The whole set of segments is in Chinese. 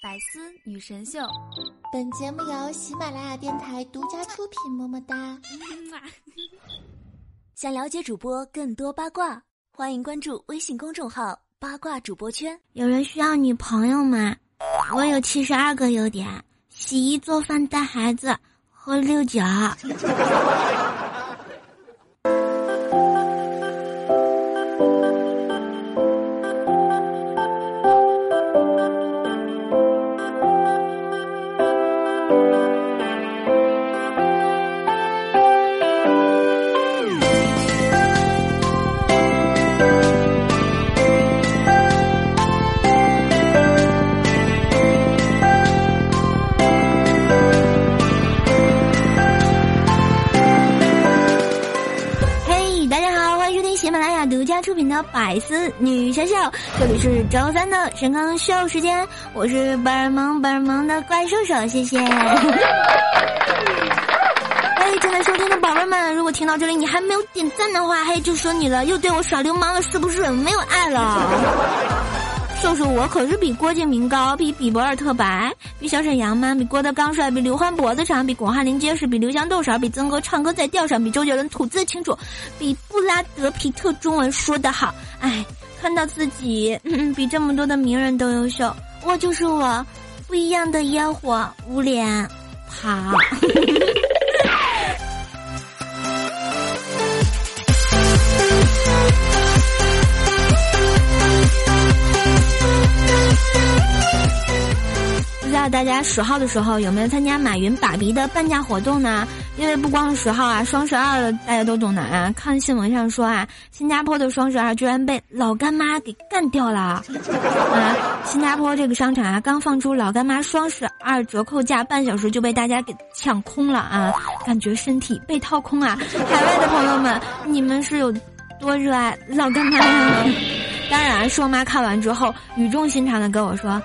百思女神秀，本节目由喜马拉雅电台独家出品。么么哒！想了解主播更多八卦，欢迎关注微信公众号“八卦主播圈”。有人需要女朋友吗？我有七十二个优点：洗衣、做饭、带孩子和六角。出品的百思女神秀，这里是周三的神康秀时间，我是本尔萌本尔萌的怪兽手，谢谢。哎，正在收听的宝贝们，如果听到这里你还没有点赞的话，嘿，就说你了，又对我耍流氓了，是不是？没有爱了。瘦瘦，我可是比郭敬明高，比比伯尔特白，比小沈阳吗比郭德纲帅，比刘欢脖子长，比巩汉林结实，比刘翔豆勺，比曾哥唱歌在调上，比周杰伦吐字清楚，比布拉德皮特中文说得好。哎，看到自己嗯嗯比这么多的名人都优秀，我就是我，不一样的烟火，无脸爬。家十号的时候有没有参加马云爸比的半价活动呢？因为不光是十号啊，双十二，大家都懂的啊。看新闻上说啊，新加坡的双十二居然被老干妈给干掉了啊！新加坡这个商场啊，刚放出老干妈双十二折扣价，半小时就被大家给抢空了啊！感觉身体被掏空啊！海外的朋友们，你们是有多热爱老干妈？当然，硕妈看完之后语重心长的跟我说：“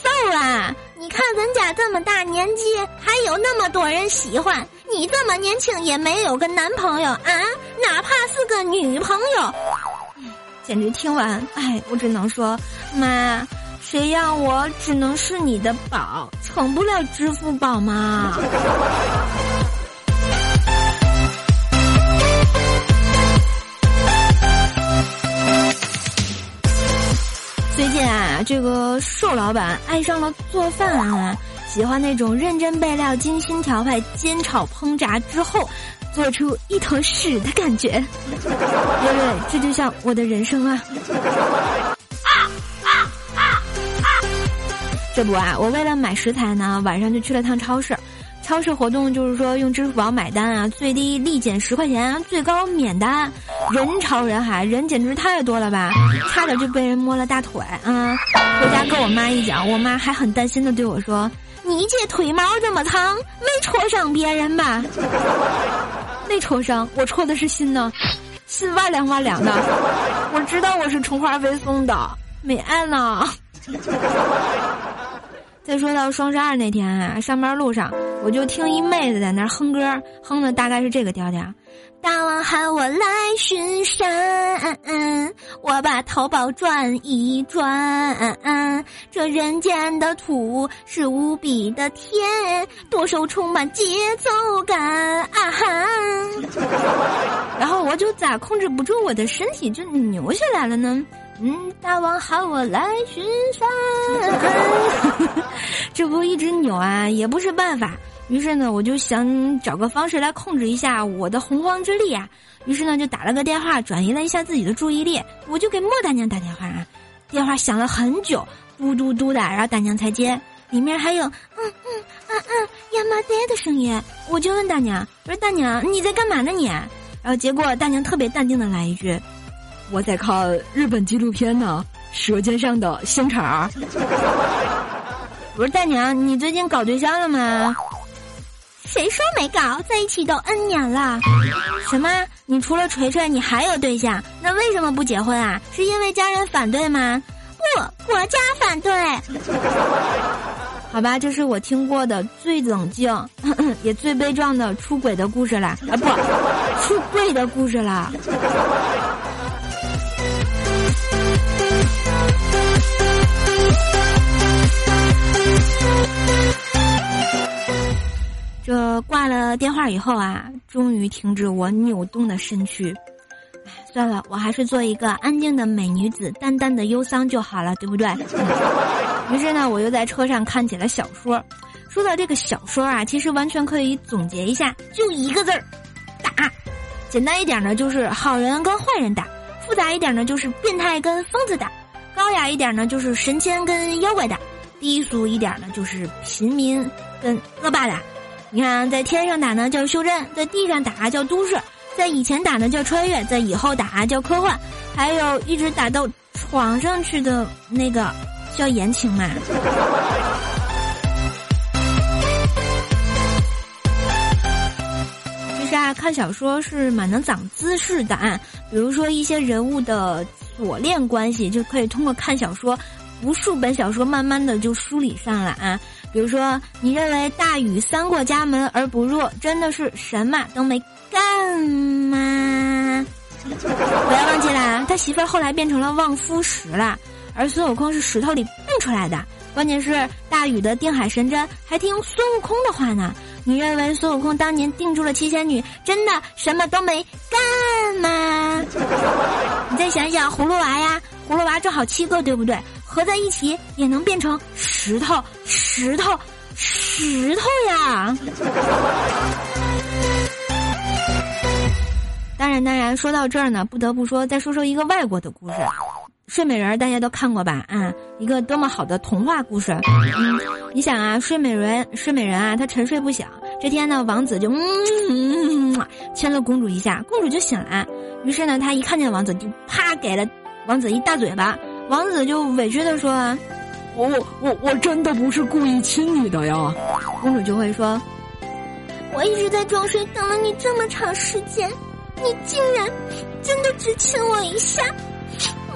瘦啦。”你看咱家这么大年纪，还有那么多人喜欢你，这么年轻也没有个男朋友啊，哪怕是个女朋友，简直听完，哎，我只能说，妈，谁让我只能是你的宝，成不了支付宝吗？最近啊，这个瘦老板爱上了做饭啊，喜欢那种认真备料、精心调配、煎炒烹炸之后，做出一坨屎的感觉。对对，这就像我的人生啊！这不啊，我为了买食材呢，晚上就去了趟超市。超市活动就是说用支付宝买单啊，最低立减十块钱，最高免单，人潮人海，人简直太多了吧，差点就被人摸了大腿啊！回家跟我妈一讲，我妈还很担心的对我说：“你这腿毛这么长，没戳伤别人吧？” 没戳伤，我戳的是心呢，心哇凉哇凉的。我知道我是充话费送的，没爱呢。再说到双十二那天啊，上班路上我就听一妹子在那哼歌，哼的大概是这个调调：大王喊我来巡山，我把淘宝转一转，这人间的土是无比的甜，剁手充满节奏感啊哈！然后我就咋控制不住我的身体就扭起来了呢？嗯，大王喊我来巡山，这不一直扭啊，也不是办法。于是呢，我就想找个方式来控制一下我的洪荒之力啊。于是呢，就打了个电话，转移了一下自己的注意力。我就给莫大娘打电话，啊，电话响了很久，嘟嘟嘟的，然后大娘才接，里面还有嗯嗯啊啊亚麻爹的声音。我就问大娘，我说大娘你在干嘛呢你？然后结果大娘特别淡定的来一句。我在看日本纪录片呢，《舌尖上的香肠》。我说大娘，你最近搞对象了吗？谁说没搞？在一起都 N 年了。什么？你除了锤锤，你还有对象？那为什么不结婚啊？是因为家人反对吗？不，国家反对。好吧，这是我听过的最冷静，也最悲壮的出轨的故事了。啊，不，出柜的故事了。挂了电话以后啊，终于停止我扭动的身躯。算了，我还是做一个安静的美女子，淡淡的忧伤就好了，对不对？于是呢，我又在车上看起了小说。说到这个小说啊，其实完全可以总结一下，就一个字儿：打。简单一点呢，就是好人跟坏人打；复杂一点呢，就是变态跟疯子打；高雅一点呢，就是神仙跟妖怪打；低俗一点呢，就是平民跟恶霸打。你看，在天上打呢叫修真，在地上打叫都市。在以前打呢叫穿越，在以后打叫科幻，还有一直打到床上去的那个叫言情嘛。其实啊，看小说是蛮能长姿势的啊，比如说一些人物的锁链关系，就可以通过看小说，无数本小说慢慢的就梳理上了啊。比如说，你认为大禹三过家门而不入，真的是什么都没。干吗？不要忘记了，他媳妇儿后来变成了望夫石了，而孙悟空是石头里蹦出来的。关键是大禹的定海神针还听孙悟空的话呢。你认为孙悟空当年定住了七仙女，真的什么都没干吗？你再想想葫芦娃呀，葫芦娃正好七个，对不对？合在一起也能变成石头，石头，石头呀！当然，当然，说到这儿呢，不得不说，再说说一个外国的故事，《睡美人》，大家都看过吧？啊，一个多么好的童话故事！嗯，你想啊，睡美人，睡美人啊，她沉睡不醒。这天呢，王子就嗯亲了公主一下，公主就醒了。于是呢，她一看见王子，就啪给了王子一大嘴巴。王子就委屈的说：“我我我我真的不是故意亲你的呀。”公主就会说：“我一直在装睡，等了你这么长时间。”你竟然真的只亲我一下，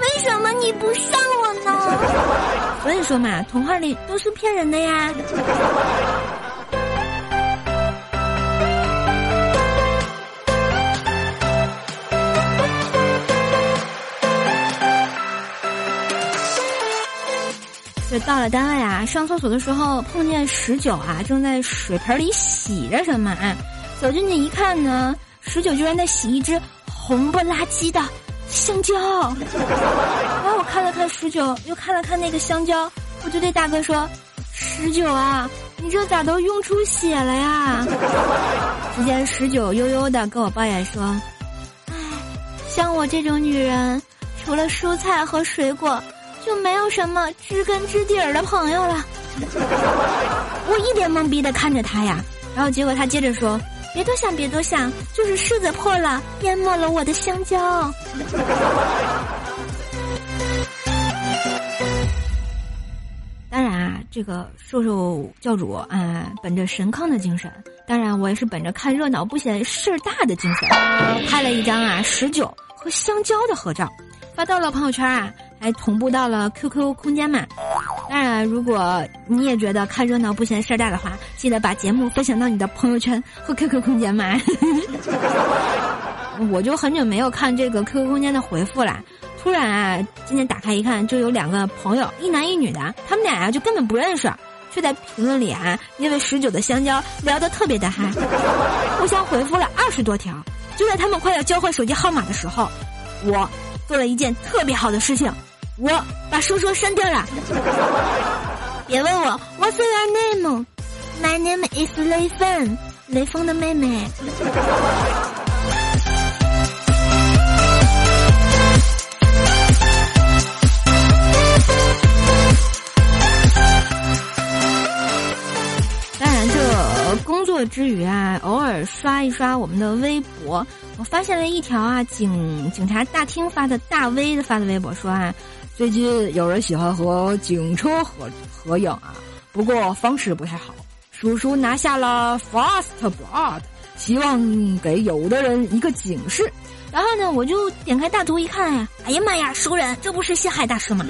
为什么你不上我呢？所以说嘛，童话里都是骗人的呀。到了单位啊，上厕所的时候碰见十九啊，正在水盆里洗着什么啊，走进去一看呢。十九居然在洗一只红不拉几的香蕉，然后我看了看十九，又看了看那个香蕉，我就对大哥说：“十九啊，你这咋都用出血了呀？”只见十九悠悠的跟我抱怨说：“唉，像我这种女人，除了蔬菜和水果，就没有什么知根知底儿的朋友了。”我一脸懵逼的看着他呀，然后结果他接着说。别多想，别多想，就是柿子破了，淹没了我的香蕉。当然啊，这个瘦瘦教主啊，本着神坑的精神，当然我也是本着看热闹不嫌事儿大的精神，拍了一张啊十九和香蕉的合照，发到了朋友圈啊。还同步到了 QQ 空间嘛？当然，如果你也觉得看热闹不嫌事儿大的话，记得把节目分享到你的朋友圈和 QQ 空间嘛。我就很久没有看这个 QQ 空间的回复了，突然啊，今天打开一看，就有两个朋友，一男一女的，他们俩呀就根本不认识，却在评论里啊，因为十九的香蕉聊得特别的嗨，互相回复了二十多条。就在他们快要交换手机号码的时候，我做了一件特别好的事情。我把说说删掉了，别问我 What's your name? My name is 雷锋，雷锋的妹妹。当然，这工作之余啊，偶尔刷一刷我们的微博，我发现了一条啊，警警察大厅发的大 V 的发的微博说啊。最近有人喜欢和警车合合影啊，不过方式不太好。叔叔拿下了 Fast Blood，希望给有的人一个警示。然后呢，我就点开大图一看呀，哎呀妈呀，熟人，这不是陷害大师吗？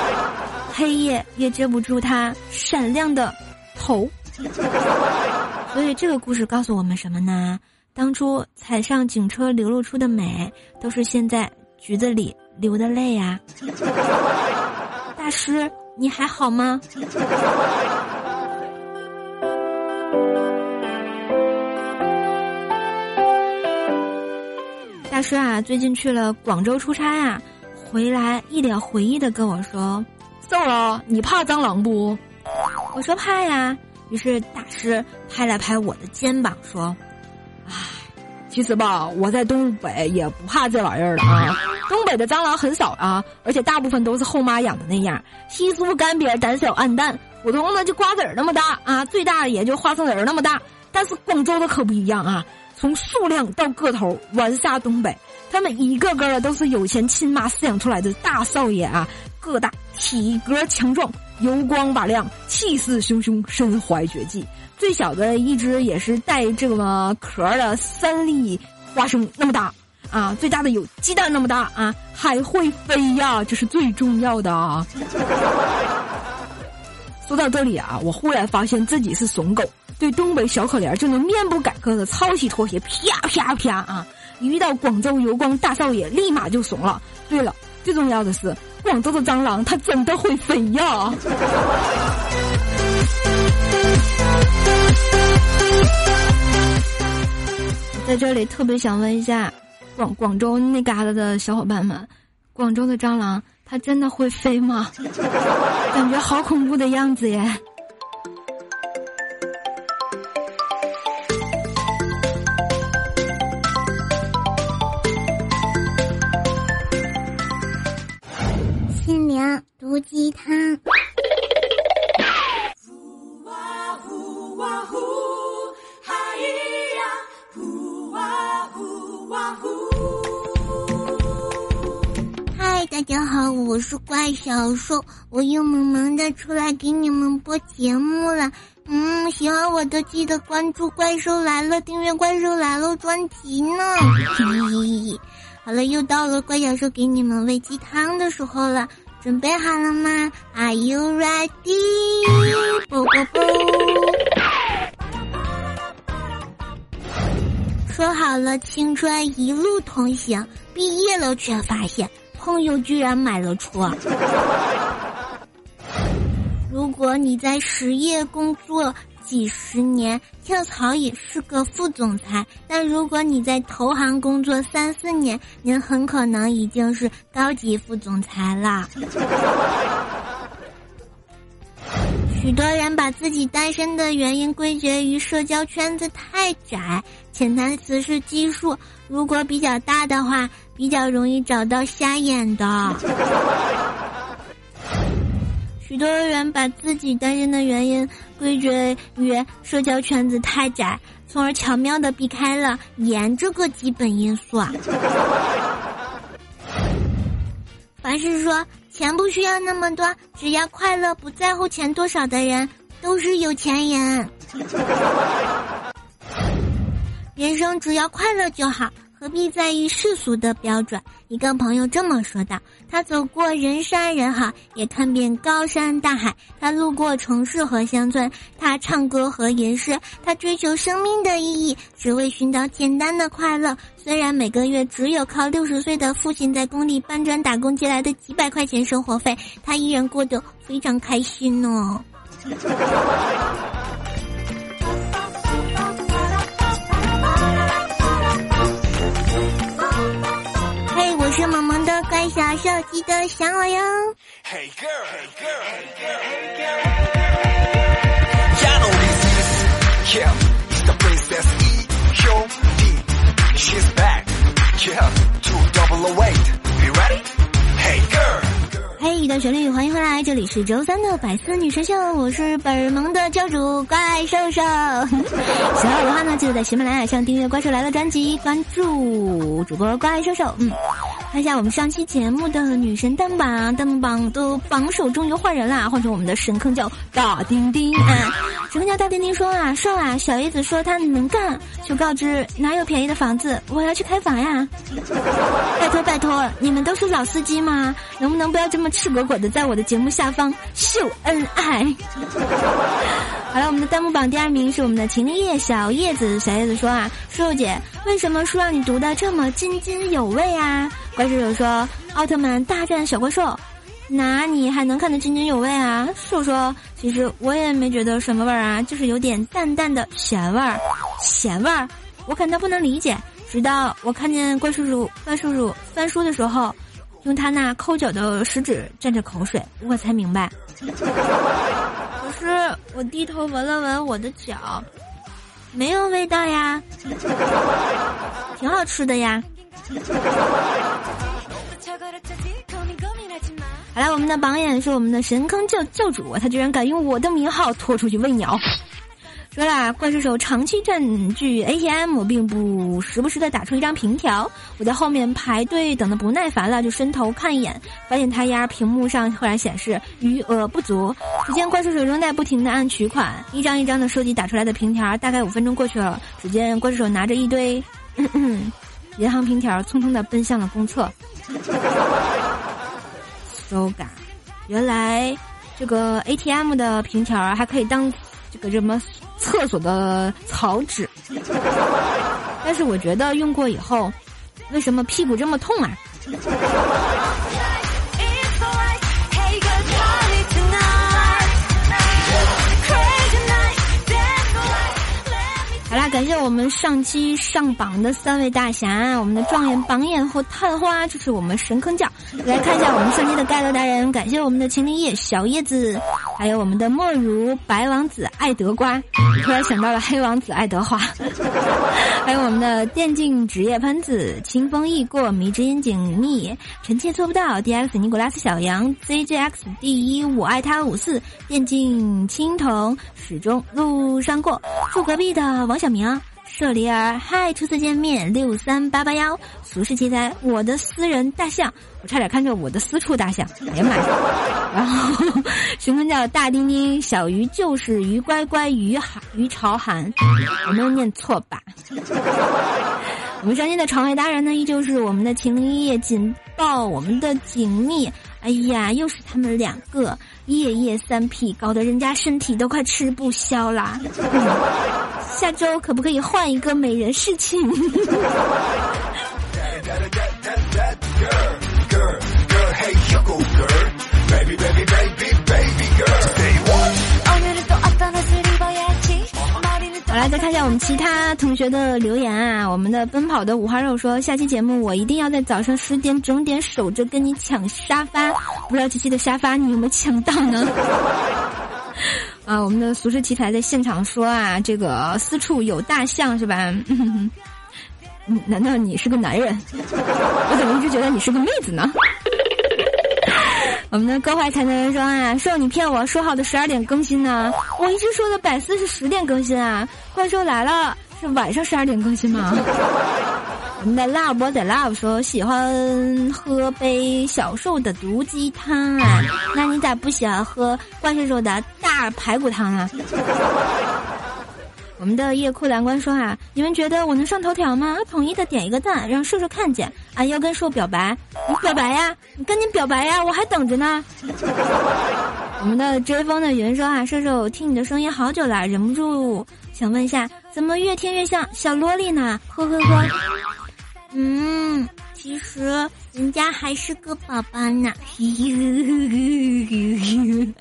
黑夜也遮不住他闪亮的头。所以这个故事告诉我们什么呢？当初踩上警车流露出的美都是现在橘子里流的泪呀大师你还好吗？大师啊最近去了广州出差啊回来一脸回忆的跟我说瘦了你怕蟑螂不？我说怕呀。于是大师拍了拍我的肩膀说其实吧，我在东北也不怕这玩意儿了啊。东北的蟑螂很少啊，而且大部分都是后妈养的那样，稀疏干瘪，胆小暗淡。普通的就瓜子儿那么大啊，最大的也就花生仁儿那么大。但是广州的可不一样啊，从数量到个头完杀东北。他们一个个的都是有钱亲妈饲养出来的大少爷啊，个大体格强壮。”油光瓦亮，气势汹汹，身怀绝技。最小的一只也是带这个壳的三粒花生那么大啊！最大的有鸡蛋那么大啊！还会飞呀，这是最重要的啊！说到这里啊，我忽然发现自己是怂狗，对东北小可怜就能面不改色的抄起拖鞋啪啪啪啊！一遇到广州油光大少爷，立马就怂了。对了，最重要的是。广州的蟑螂，它真的会飞呀！在这里特别想问一下，广广州那旮瘩的小伙伴们，广州的蟑螂它真的会飞吗？感觉好恐怖的样子耶！心灵毒鸡汤。我是怪小兽，我又萌萌的出来给你们播节目了。嗯，喜欢我的记得关注《怪兽来了》，订阅《怪兽来了》专辑呢。好了，又到了怪小兽给你们喂鸡汤的时候了。准备好了吗？Are you ready？啵啵啵。说好了青春一路同行，毕业了却发现朋友居然买了车。如果你在实业工作。几十年跳槽也是个副总裁，但如果你在投行工作三四年，您很可能已经是高级副总裁了。许多人把自己单身的原因归结于社交圈子太窄，潜台词是基数如果比较大的话，比较容易找到瞎眼的。许多人把自己单身的原因归结于社交圈子太窄，从而巧妙的避开了颜这个基本因素啊。凡是说钱不需要那么多，只要快乐，不在乎钱多少的人，都是有钱人。人生只要快乐就好。何必在意世俗的标准？一个朋友这么说道。他走过人山人海，也看遍高山大海。他路过城市和乡村，他唱歌和吟诗，他追求生命的意义，只为寻找简单的快乐。虽然每个月只有靠六十岁的父亲在工地搬砖打工借来的几百块钱生活费，他依然过得非常开心呢。乖小兽，记得想我哟。嘿，一段旋律，欢迎回来，这里是周三的百思女神秀，我是本萌的教主怪兽兽。喜欢我的话呢，记得在喜马拉雅上订阅《怪兽来了》专辑，关注主播怪兽兽。嗯。看一下我们上期节目的女神弹榜，弹幕榜的榜首终于换人啦，换成我们的神坑叫大丁丁啊！神坑叫大丁丁说啊，瘦啊，小叶子说他能干，就告知哪有便宜的房子，我要去开房呀！拜托拜托，你们都是老司机吗？能不能不要这么赤果果的在我的节目下方秀恩爱？好了，我们的弹幕榜第二名是我们的秦林叶小叶子，小叶子说啊，叔叔姐，为什么书让你读的这么津津有味啊？怪叔叔说奥特曼大战小怪兽，那你还能看得津津有味啊？叔说其实我也没觉得什么味儿啊，就是有点淡淡的咸味儿，咸味儿，我看他不能理解。直到我看见怪叔叔、怪叔叔翻书的时候，用他那抠脚的食指蘸着口水，我才明白。可是我低头闻了闻我的脚，没有味道呀，挺好吃的呀。好了，我们的榜眼是我们的神坑教教主，他居然敢用我的名号拖出去喂鸟。说啦，怪兽手长期占据 ATM，并不时不时的打出一张凭条。我在后面排队等的不耐烦了，就伸头看一眼，发现他丫屏幕上忽然显示余额不足。只见怪兽手仍在不停的按取款，一张一张的收集打出来的凭条。大概五分钟过去了，只见怪兽手拿着一堆银行凭条，匆匆的奔向了公厕。手感，原来这个 ATM 的凭条还可以当这个什么？厕所的草纸，但是我觉得用过以后，为什么屁股这么痛啊？好啦，感谢我们上期上榜的三位大侠，我们的状元榜眼和探花，就是我们神坑教。来看一下我们上期的盖楼达人，感谢我们的秦林叶小叶子，还有我们的莫如白王子爱德瓜，突然想到了黑王子爱德华，还有我们的电竞职业喷子清风易过迷之音紧密臣妾做不到。D X 尼古拉斯小羊 Z J X 第一我爱他五四。电竞青铜始终路上过，住隔壁的王。小明，舍利儿，嗨，初次见面，六三八八幺，俗世奇才，我的私人大象，我差点看着我的私处大象，哎呀妈呀！然后，询问叫大丁丁，小鱼就是鱼乖乖，鱼寒鱼朝寒，我没有念错吧？我们上期的床位达人呢，依旧是我们的情灵夜紧抱，我们的锦觅，哎呀，又是他们两个，夜夜三 P，搞得人家身体都快吃不消啦。下周可不可以换一个美人事情？好来，再看一下我们其他同学的留言啊。我们的奔跑的五花肉说，下期节目我一定要在早上十点整点守着跟你抢沙发，不知道琪琪的沙发你有没有抢到呢？啊，我们的俗世奇才在现场说啊，这个私处有大象是吧？难道你是个男人？我怎么一直觉得你是个妹子呢？我们的高怀才能说啊，说你骗我说好的十二点更新呢？我一直说的百思是十点更新啊，怪兽来了是晚上十二点更新吗？我们的 love 的 love 说喜欢喝杯小瘦的毒鸡汤啊，那你咋不喜欢喝怪兽兽的大排骨汤啊？我们的夜哭蓝官说啊，你们觉得我能上头条吗？统一的点一个赞，让瘦瘦看见啊！要跟瘦表白，你表白呀，你赶紧表白呀，我还等着呢。我们的追风的云说啊，瘦瘦听你的声音好久了，忍不住想问一下，怎么越听越像小萝莉呢？呵呵呵。嗯，其实人家还是个宝宝呢。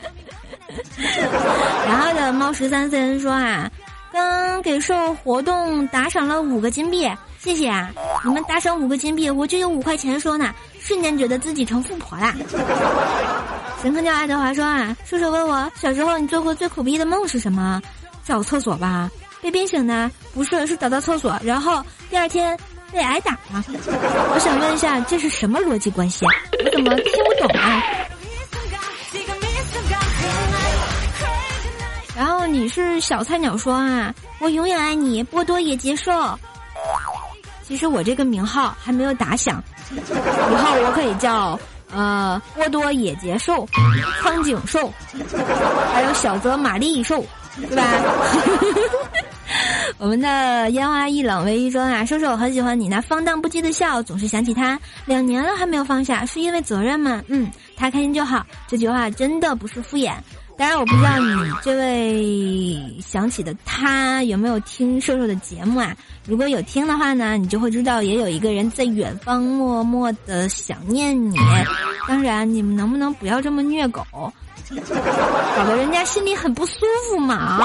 然后的猫十三岁说啊，刚给兽活动打赏了五个金币，谢谢啊！你们打赏五个金币，我就有五块钱说呢，瞬间觉得自己成富婆啦。神坑叫爱德华说啊，叔叔问我小时候你做过最苦逼的梦是什么？找厕所吧，被憋醒的不是，是找到厕所，然后第二天。被挨打吗？我想问一下，这是什么逻辑关系啊？我怎么听不懂啊？然后你是小菜鸟说啊，我永远爱你，波多野结束。其实我这个名号还没有打响，以后我可以叫呃波多野结兽、苍井兽，还有小泽玛丽兽，对吧？我们的烟花易冷唯一说啊，叔叔我很喜欢你那放荡不羁的笑，总是想起他，两年了还没有放下，是因为责任吗？嗯，他开心就好，这句话真的不是敷衍。当然我不知道你这位想起的他有没有听瘦瘦的节目啊？如果有听的话呢，你就会知道也有一个人在远方默默的想念你。当然，你们能不能不要这么虐狗，搞得人家心里很不舒服嘛？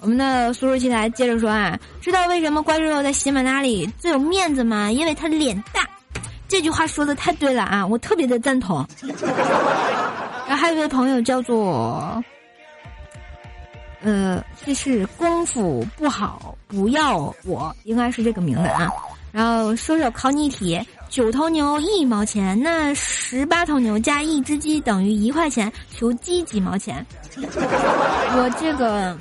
我们的苏苏奇台接着说啊，知道为什么怪兽兽在喜马拉雅里最有面子吗？因为他脸大。这句话说的太对了啊，我特别的赞同。然后还有一位朋友叫做，呃，这是功夫不好，不要我，应该是这个名字啊。然后说说考你一题：九头牛一毛钱，那十八头牛加一只鸡等于一块钱，求鸡几毛钱？我这个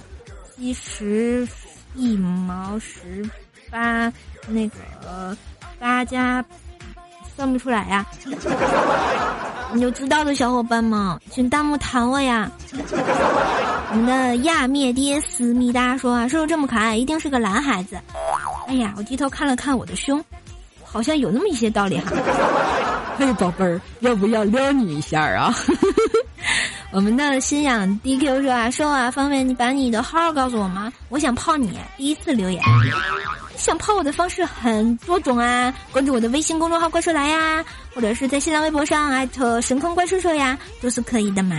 鸡十一毛十八，那个八加。算不出来呀！你有知道的小伙伴们，请弹幕弹我呀！我们的亚灭爹思密达说啊，瘦瘦这么可爱，一定是个男孩子。哎呀，我低头看了看我的胸，好像有那么一些道理哈。嘿，宝贝儿，要不要撩你一下啊？我们的心想 DQ 说啊，说啊，方便你把你的号告诉我吗？我想泡你，第一次留言。想泡我的方式很多种啊，关注我的微信公众号“怪兽来”呀，或者是在新浪微博上艾特“神坑怪兽兽”呀，都是可以的嘛。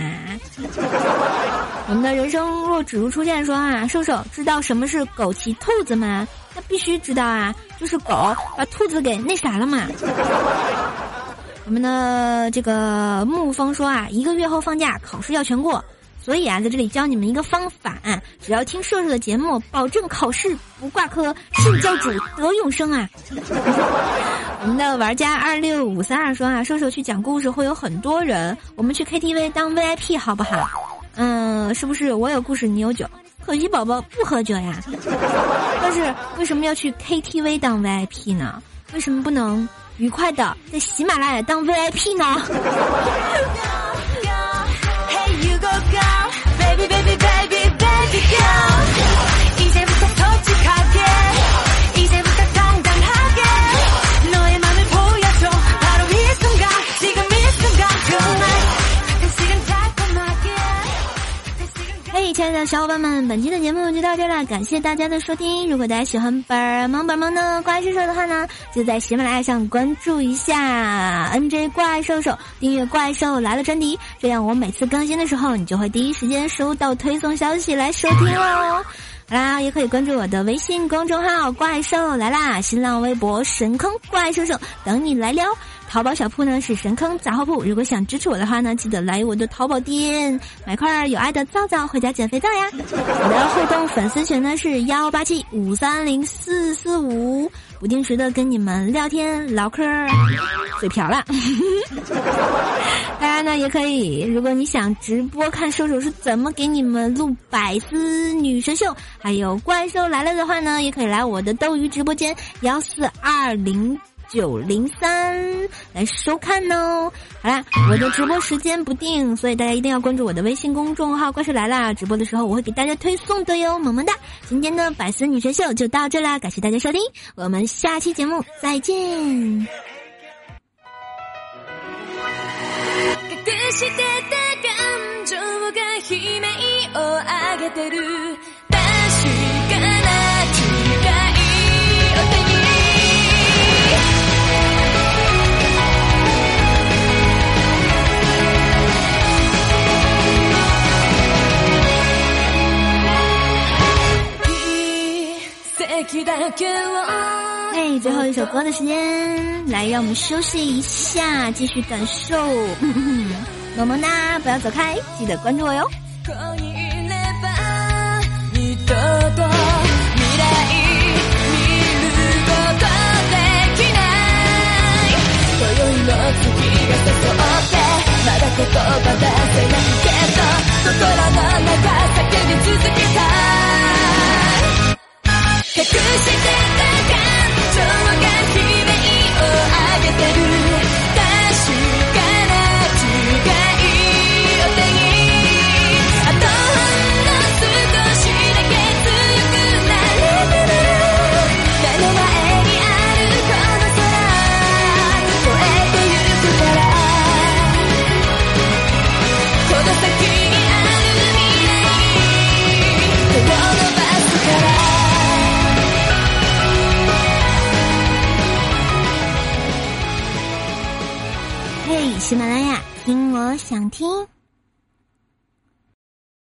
我们的人生若只如初见说啊，兽兽知道什么是枸杞兔子吗？那必须知道啊，就是狗把兔子给那啥了嘛。我们的这个沐风说啊，一个月后放假，考试要全过。所以啊，在这里教你们一个方法，只要听硕硕的节目，保证考试不挂科，信教主得永生啊！我们的玩家二六五三二说啊，硕硕去讲故事会有很多人，我们去 KTV 当 VIP 好不好？嗯，是不是我有故事你有酒？可惜宝宝不喝酒呀。但是为什么要去 KTV 当 VIP 呢？为什么不能愉快的在喜马拉雅当 VIP 呢？亲爱的小伙伴们，本期的节目就到这了，感谢大家的收听。如果大家喜欢本儿萌本萌的怪兽兽的话呢，就在喜马拉雅上关注一下 NJ 怪兽兽，订阅怪兽来了专辑，这样我每次更新的时候，你就会第一时间收到推送消息来收听哦。好啦，也可以关注我的微信公众号“怪兽来啦”，新浪微博“神坑怪兽兽”等你来撩。淘宝小铺呢是神坑杂货铺，如果想支持我的话呢，记得来我的淘宝店买块有爱的皂皂回家减肥皂呀。我的互动粉丝群呢是幺八七五三零四四五，不定时的跟你们聊天唠嗑，嘴瓢了。大家呢也可以，如果你想直播看射手是怎么给你们录百思女神秀，还有怪兽来了的话呢，也可以来我的斗鱼直播间幺四二零。九零三来收看哦。好啦，我的直播时间不定，所以大家一定要关注我的微信公众号“怪兽来啦”。直播的时候我会给大家推送的哟，萌萌哒！今天的百思女神秀就到这啦，感谢大家收听，我们下期节目再见。哎，最后一首歌的时间，来让我们休息一下，继续感受。么么哒，不要走开，记得关注我哟。